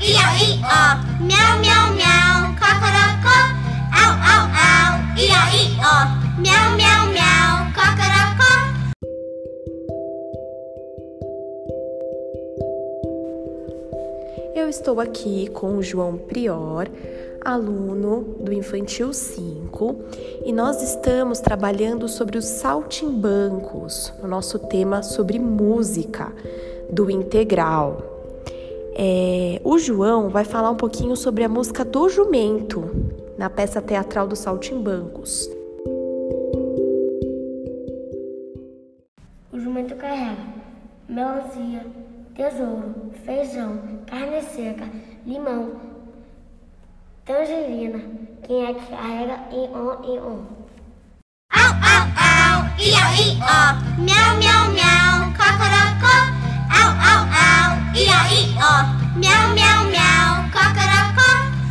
i a i ó, miau miau miau, cocorocó, au au au, i a i ó, miau miau miau, cocorocó. Eu estou aqui com o João Prior, aluno do Infantil 5, e nós estamos trabalhando sobre os saltimbancos, o nosso tema sobre música do integral. É, o João vai falar um pouquinho sobre a música do jumento na peça teatral dos saltimbancos. O jumento carrega melancia, tesouro, feijão, carne seca, limão, tangerina. Quem é que carrega em on em on? Au au au, i ó,